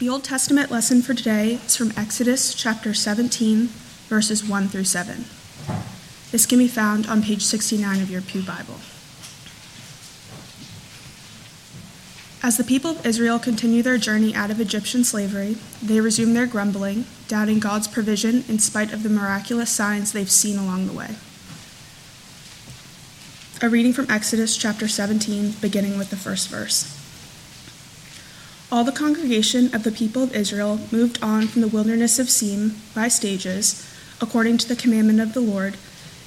The Old Testament lesson for today is from Exodus chapter 17, verses 1 through 7. This can be found on page 69 of your Pew Bible. As the people of Israel continue their journey out of Egyptian slavery, they resume their grumbling, doubting God's provision in spite of the miraculous signs they've seen along the way. A reading from Exodus chapter 17, beginning with the first verse. All the congregation of the people of Israel moved on from the wilderness of Sin by stages, according to the commandment of the Lord,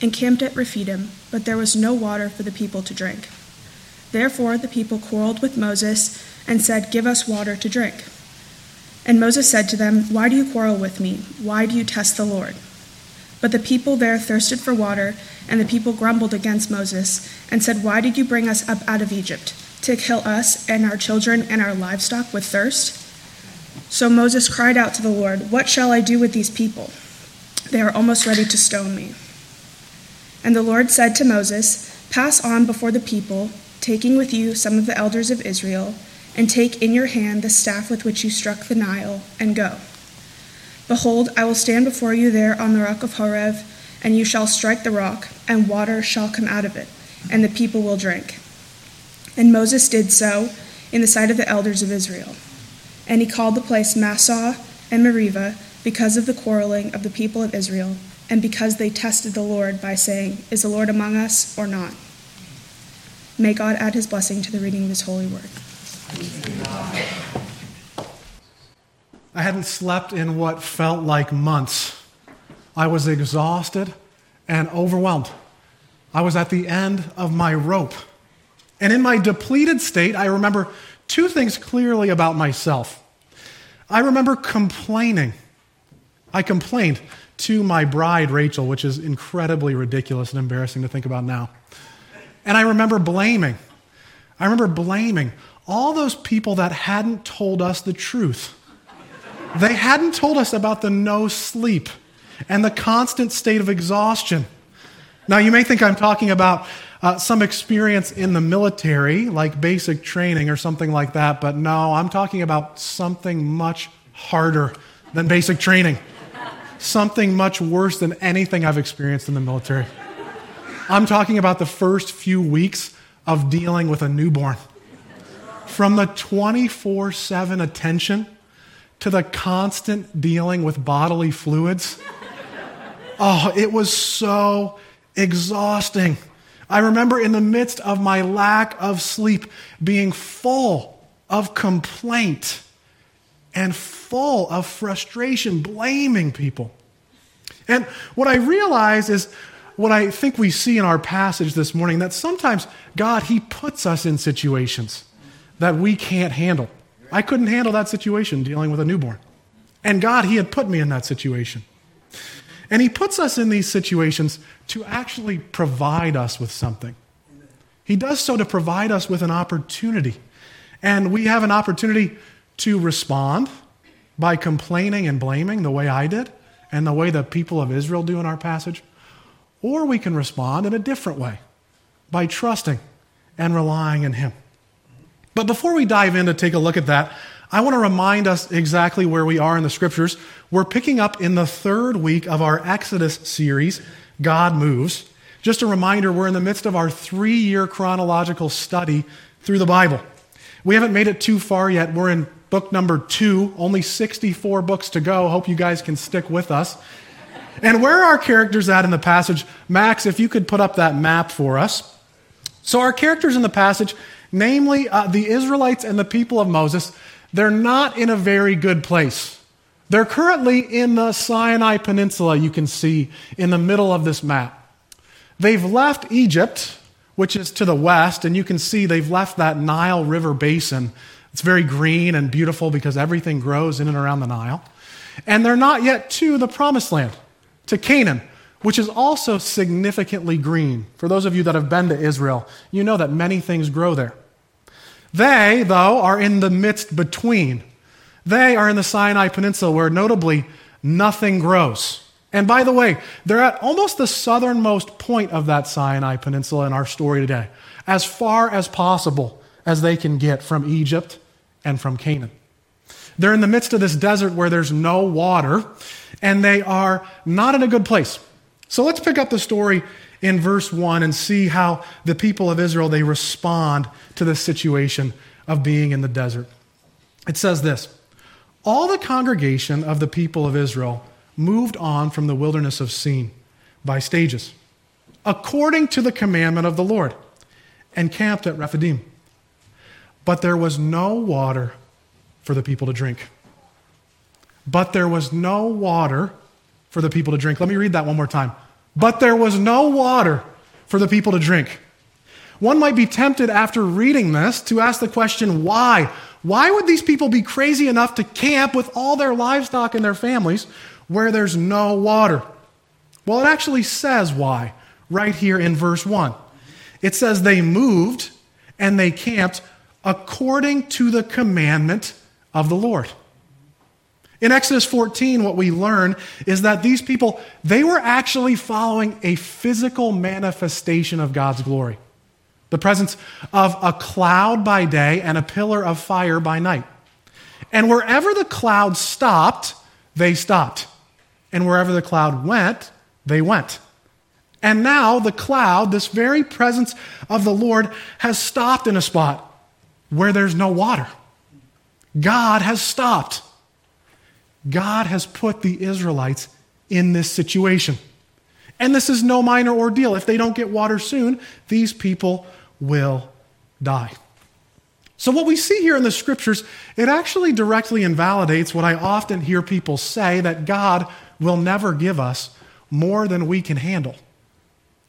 and camped at Rephidim, but there was no water for the people to drink. Therefore the people quarreled with Moses and said, Give us water to drink. And Moses said to them, Why do you quarrel with me? Why do you test the Lord? But the people there thirsted for water, and the people grumbled against Moses and said, Why did you bring us up out of Egypt? To kill us and our children and our livestock with thirst? So Moses cried out to the Lord, What shall I do with these people? They are almost ready to stone me. And the Lord said to Moses, Pass on before the people, taking with you some of the elders of Israel, and take in your hand the staff with which you struck the Nile, and go. Behold, I will stand before you there on the rock of Horeb, and you shall strike the rock, and water shall come out of it, and the people will drink. And Moses did so in the sight of the elders of Israel. And he called the place Massah and Meribah because of the quarreling of the people of Israel, and because they tested the Lord by saying, Is the Lord among us or not? May God add his blessing to the reading of his holy word. I hadn't slept in what felt like months. I was exhausted and overwhelmed. I was at the end of my rope. And in my depleted state, I remember two things clearly about myself. I remember complaining. I complained to my bride, Rachel, which is incredibly ridiculous and embarrassing to think about now. And I remember blaming. I remember blaming all those people that hadn't told us the truth. They hadn't told us about the no sleep and the constant state of exhaustion. Now, you may think I'm talking about uh, some experience in the military, like basic training or something like that, but no, I'm talking about something much harder than basic training. something much worse than anything I've experienced in the military. I'm talking about the first few weeks of dealing with a newborn. From the 24 7 attention to the constant dealing with bodily fluids. Oh, it was so exhausting. I remember in the midst of my lack of sleep being full of complaint and full of frustration, blaming people. And what I realize is what I think we see in our passage this morning that sometimes God, He puts us in situations that we can't handle. I couldn't handle that situation dealing with a newborn. And God, He had put me in that situation. And He puts us in these situations to actually provide us with something. He does so to provide us with an opportunity. And we have an opportunity to respond by complaining and blaming the way I did and the way the people of Israel do in our passage. Or we can respond in a different way by trusting and relying in Him. But before we dive in to take a look at that, I want to remind us exactly where we are in the scriptures. We're picking up in the third week of our Exodus series, God Moves. Just a reminder, we're in the midst of our three year chronological study through the Bible. We haven't made it too far yet. We're in book number two, only 64 books to go. Hope you guys can stick with us. And where are our characters at in the passage? Max, if you could put up that map for us. So, our characters in the passage, namely uh, the Israelites and the people of Moses, they're not in a very good place. They're currently in the Sinai Peninsula, you can see in the middle of this map. They've left Egypt, which is to the west, and you can see they've left that Nile River basin. It's very green and beautiful because everything grows in and around the Nile. And they're not yet to the promised land, to Canaan, which is also significantly green. For those of you that have been to Israel, you know that many things grow there. They, though, are in the midst between. They are in the Sinai Peninsula where notably nothing grows. And by the way, they're at almost the southernmost point of that Sinai Peninsula in our story today, as far as possible as they can get from Egypt and from Canaan. They're in the midst of this desert where there's no water, and they are not in a good place. So let's pick up the story in verse 1 and see how the people of Israel they respond to this situation of being in the desert. It says this All the congregation of the people of Israel moved on from the wilderness of Sin by stages, according to the commandment of the Lord, and camped at Rephidim. But there was no water for the people to drink. But there was no water for the people to drink. Let me read that one more time. But there was no water for the people to drink. One might be tempted after reading this to ask the question, why? Why would these people be crazy enough to camp with all their livestock and their families where there's no water? Well, it actually says why right here in verse 1. It says they moved and they camped according to the commandment of the Lord. In Exodus 14, what we learn is that these people, they were actually following a physical manifestation of God's glory. The presence of a cloud by day and a pillar of fire by night. And wherever the cloud stopped, they stopped. And wherever the cloud went, they went. And now the cloud, this very presence of the Lord, has stopped in a spot where there's no water. God has stopped. God has put the Israelites in this situation. And this is no minor ordeal. If they don't get water soon, these people will die. So, what we see here in the scriptures, it actually directly invalidates what I often hear people say that God will never give us more than we can handle.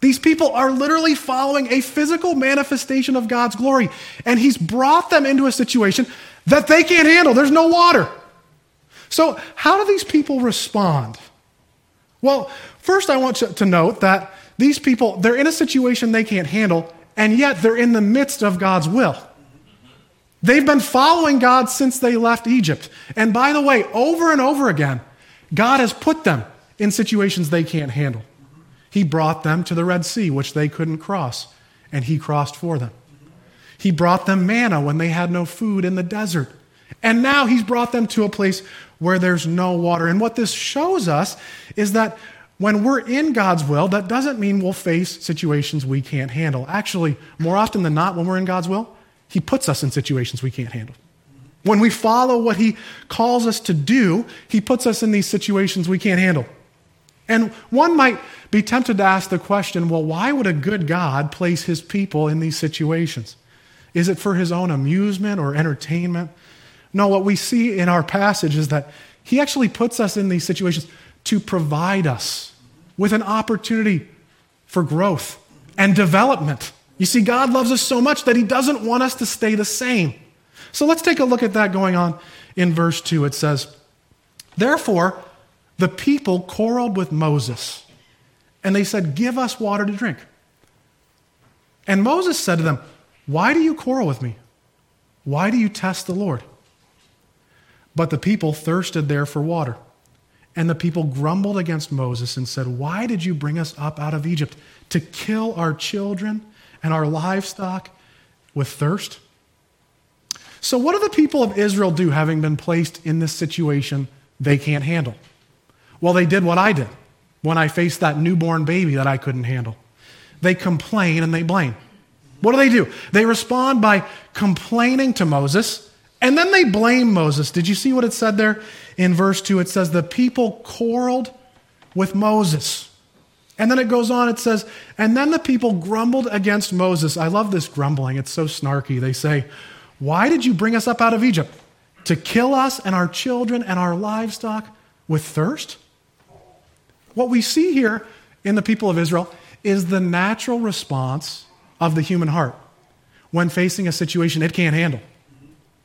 These people are literally following a physical manifestation of God's glory, and He's brought them into a situation that they can't handle. There's no water. So, how do these people respond? Well, first, I want to note that these people, they're in a situation they can't handle, and yet they're in the midst of God's will. They've been following God since they left Egypt. And by the way, over and over again, God has put them in situations they can't handle. He brought them to the Red Sea, which they couldn't cross, and He crossed for them. He brought them manna when they had no food in the desert. And now He's brought them to a place where there's no water. And what this shows us is that when we're in God's will, that doesn't mean we'll face situations we can't handle. Actually, more often than not, when we're in God's will, He puts us in situations we can't handle. When we follow what He calls us to do, He puts us in these situations we can't handle. And one might be tempted to ask the question well, why would a good God place His people in these situations? Is it for His own amusement or entertainment? No, what we see in our passage is that He actually puts us in these situations to provide us with an opportunity for growth and development. You see, God loves us so much that He doesn't want us to stay the same. So let's take a look at that going on in verse 2. It says, Therefore, the people quarreled with Moses, and they said, Give us water to drink. And Moses said to them, Why do you quarrel with me? Why do you test the Lord? But the people thirsted there for water. And the people grumbled against Moses and said, Why did you bring us up out of Egypt to kill our children and our livestock with thirst? So, what do the people of Israel do having been placed in this situation they can't handle? Well, they did what I did when I faced that newborn baby that I couldn't handle. They complain and they blame. What do they do? They respond by complaining to Moses and then they blame Moses. Did you see what it said there in verse 2? It says, The people quarreled with Moses. And then it goes on, it says, And then the people grumbled against Moses. I love this grumbling, it's so snarky. They say, Why did you bring us up out of Egypt? To kill us and our children and our livestock with thirst? What we see here in the people of Israel is the natural response of the human heart when facing a situation it can't handle.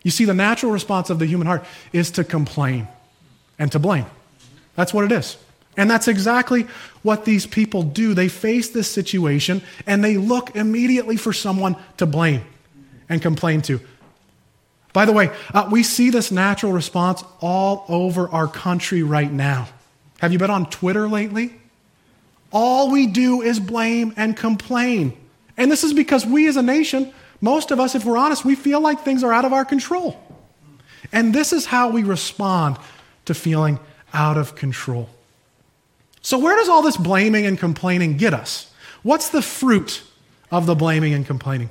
You see, the natural response of the human heart is to complain and to blame. That's what it is. And that's exactly what these people do. They face this situation and they look immediately for someone to blame and complain to. By the way, uh, we see this natural response all over our country right now. Have you been on Twitter lately? All we do is blame and complain. And this is because we as a nation most of us, if we're honest, we feel like things are out of our control. And this is how we respond to feeling out of control. So, where does all this blaming and complaining get us? What's the fruit of the blaming and complaining?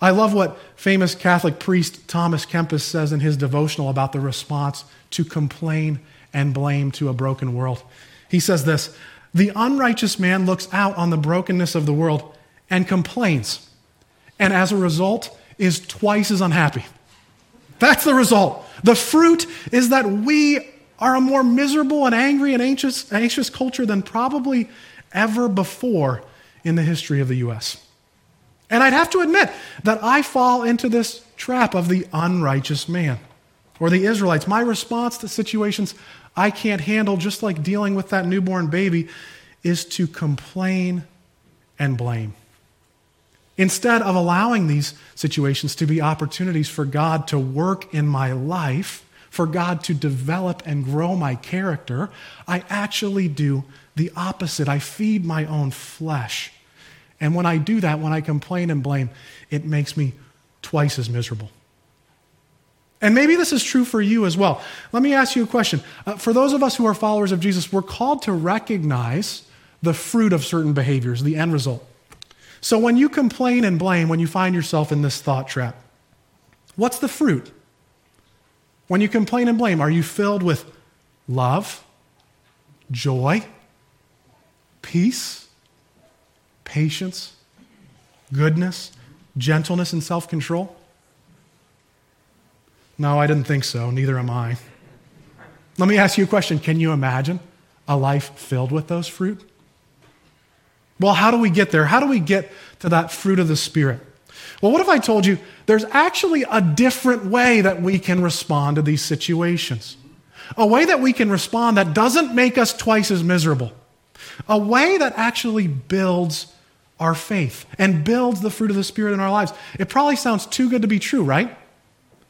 I love what famous Catholic priest Thomas Kempis says in his devotional about the response to complain and blame to a broken world. He says this The unrighteous man looks out on the brokenness of the world and complains, and as a result, is twice as unhappy. That's the result. The fruit is that we are a more miserable and angry and anxious, anxious culture than probably ever before in the history of the U.S. And I'd have to admit that I fall into this trap of the unrighteous man or the Israelites. My response to situations I can't handle, just like dealing with that newborn baby, is to complain and blame. Instead of allowing these situations to be opportunities for God to work in my life, for God to develop and grow my character, I actually do the opposite. I feed my own flesh. And when I do that, when I complain and blame, it makes me twice as miserable. And maybe this is true for you as well. Let me ask you a question. Uh, for those of us who are followers of Jesus, we're called to recognize the fruit of certain behaviors, the end result. So when you complain and blame, when you find yourself in this thought trap, what's the fruit? When you complain and blame, are you filled with love, joy, peace? patience, goodness, gentleness, and self control? No, I didn't think so. Neither am I. Let me ask you a question Can you imagine a life filled with those fruit? Well, how do we get there? How do we get to that fruit of the Spirit? Well, what if I told you there's actually a different way that we can respond to these situations? A way that we can respond that doesn't make us twice as miserable. A way that actually builds our faith and builds the fruit of the Spirit in our lives. It probably sounds too good to be true, right?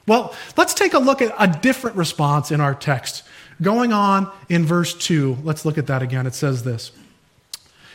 Well, let's take a look at a different response in our text. Going on in verse 2, let's look at that again. It says this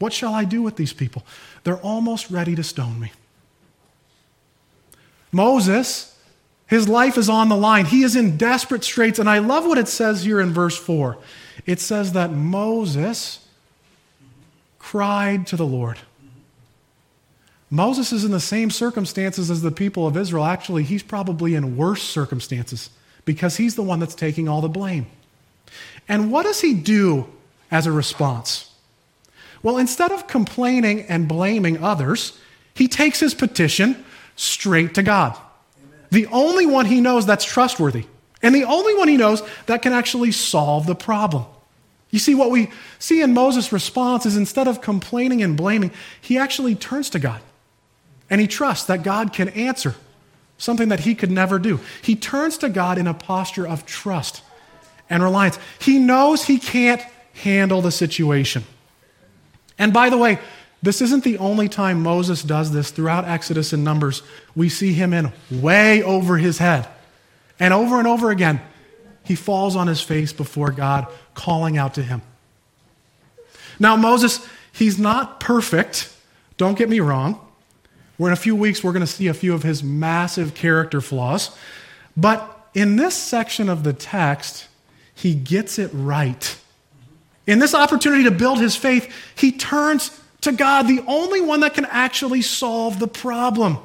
What shall I do with these people? They're almost ready to stone me. Moses, his life is on the line. He is in desperate straits. And I love what it says here in verse 4. It says that Moses cried to the Lord. Moses is in the same circumstances as the people of Israel. Actually, he's probably in worse circumstances because he's the one that's taking all the blame. And what does he do as a response? Well, instead of complaining and blaming others, he takes his petition straight to God. Amen. The only one he knows that's trustworthy, and the only one he knows that can actually solve the problem. You see, what we see in Moses' response is instead of complaining and blaming, he actually turns to God. And he trusts that God can answer something that he could never do. He turns to God in a posture of trust and reliance. He knows he can't handle the situation. And by the way, this isn't the only time Moses does this. Throughout Exodus and Numbers, we see him in way over his head. And over and over again, he falls on his face before God, calling out to him. Now, Moses, he's not perfect. Don't get me wrong. Where in a few weeks, we're going to see a few of his massive character flaws. But in this section of the text, he gets it right. In this opportunity to build his faith, he turns to God, the only one that can actually solve the problem.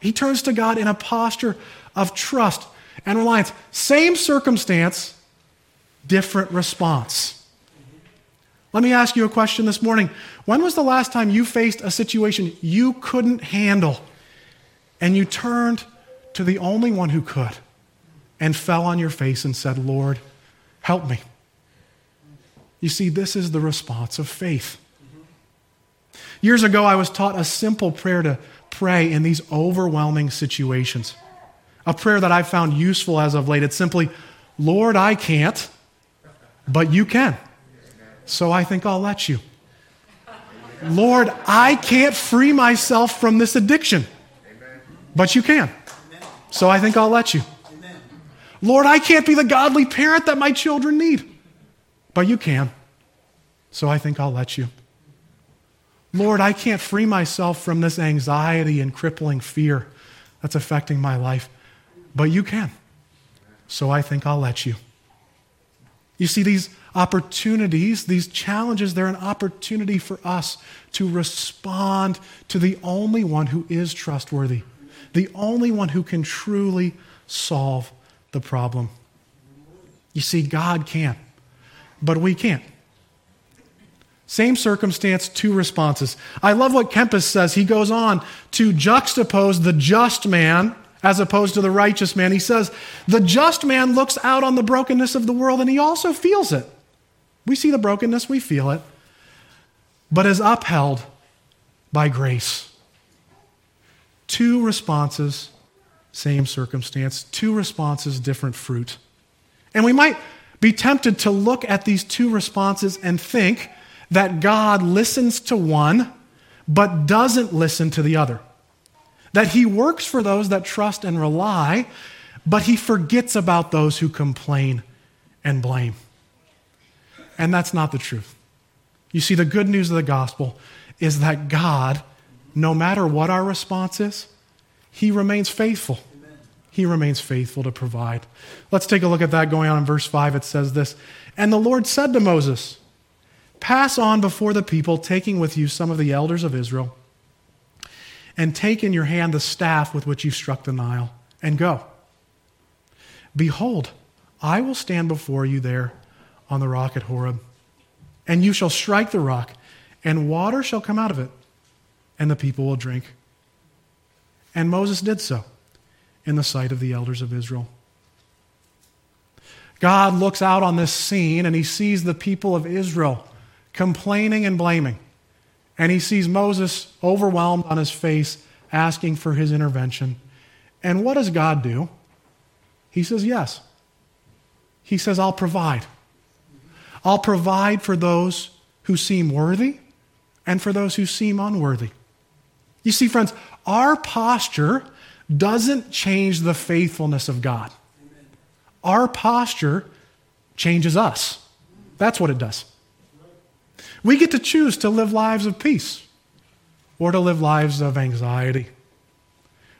He turns to God in a posture of trust and reliance. Same circumstance, different response. Let me ask you a question this morning. When was the last time you faced a situation you couldn't handle and you turned to the only one who could and fell on your face and said, Lord, help me? You see, this is the response of faith. Years ago, I was taught a simple prayer to pray in these overwhelming situations. A prayer that I've found useful as of late. It's simply, Lord, I can't, but you can. So I think I'll let you. Lord, I can't free myself from this addiction, but you can. So I think I'll let you. Lord, I can't be the godly parent that my children need, but you can. So I think I'll let you. Lord, I can't free myself from this anxiety and crippling fear that's affecting my life, but you can. So I think I'll let you. You see, these opportunities, these challenges, they're an opportunity for us to respond to the only one who is trustworthy, the only one who can truly solve the problem. You see, God can, but we can't. Same circumstance, two responses. I love what Kempis says. He goes on to juxtapose the just man as opposed to the righteous man. He says, The just man looks out on the brokenness of the world and he also feels it. We see the brokenness, we feel it, but is upheld by grace. Two responses, same circumstance. Two responses, different fruit. And we might be tempted to look at these two responses and think that God listens to one, but doesn't listen to the other. That he works for those that trust and rely, but he forgets about those who complain and blame. And that's not the truth. You see, the good news of the gospel is that God, no matter what our response is, he remains faithful. He remains faithful to provide. Let's take a look at that going on in verse 5. It says this And the Lord said to Moses, Pass on before the people, taking with you some of the elders of Israel, and take in your hand the staff with which you struck the Nile, and go. Behold, I will stand before you there on the rock at Horeb. And you shall strike the rock, and water shall come out of it, and the people will drink. And Moses did so in the sight of the elders of Israel. God looks out on this scene and he sees the people of Israel complaining and blaming. And he sees Moses overwhelmed on his face, asking for his intervention. And what does God do? He says, Yes. He says, I'll provide. I'll provide for those who seem worthy and for those who seem unworthy. You see, friends, our posture doesn't change the faithfulness of God. Our posture changes us. That's what it does. We get to choose to live lives of peace or to live lives of anxiety.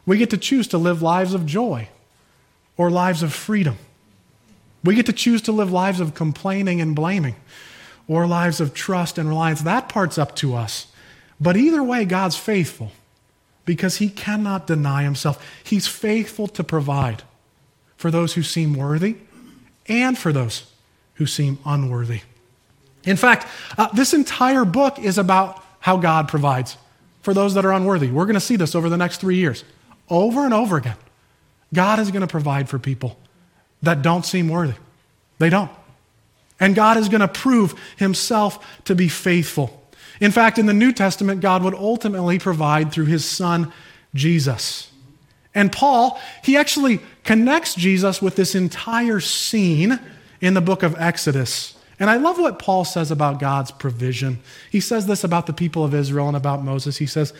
We get to choose to live lives of joy or lives of freedom. We get to choose to live lives of complaining and blaming or lives of trust and reliance. That part's up to us. But either way, God's faithful because he cannot deny himself. He's faithful to provide for those who seem worthy and for those who seem unworthy. In fact, uh, this entire book is about how God provides for those that are unworthy. We're going to see this over the next three years, over and over again. God is going to provide for people that don't seem worthy. They don't. And God is going to prove himself to be faithful. In fact, in the New Testament, God would ultimately provide through his son, Jesus. And Paul, he actually connects Jesus with this entire scene in the book of Exodus. And I love what Paul says about God's provision. He says this about the people of Israel and about Moses. He says,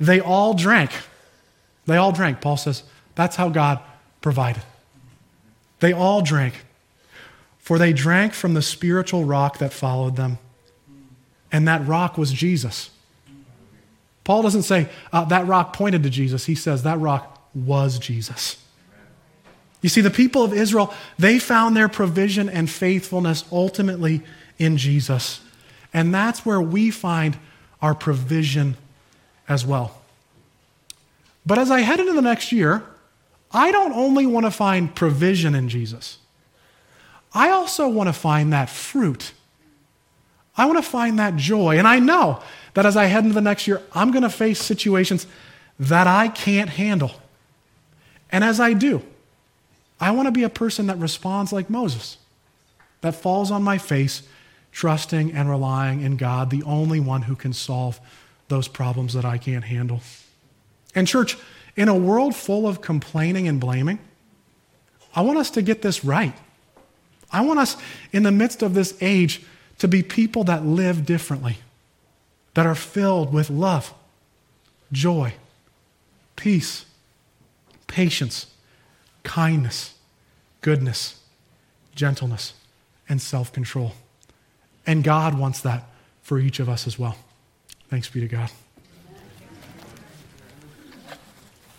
They all drank. They all drank. Paul says, That's how God provided. They all drank, for they drank from the spiritual rock that followed them, and that rock was Jesus. Paul doesn't say uh, that rock pointed to Jesus, he says that rock was Jesus. You see, the people of Israel, they found their provision and faithfulness ultimately in Jesus. And that's where we find our provision as well. But as I head into the next year, I don't only want to find provision in Jesus, I also want to find that fruit. I want to find that joy. And I know that as I head into the next year, I'm going to face situations that I can't handle. And as I do, I want to be a person that responds like Moses, that falls on my face, trusting and relying in God, the only one who can solve those problems that I can't handle. And, church, in a world full of complaining and blaming, I want us to get this right. I want us, in the midst of this age, to be people that live differently, that are filled with love, joy, peace, patience, kindness, goodness, gentleness, and self control. And God wants that for each of us as well. Thanks be to God.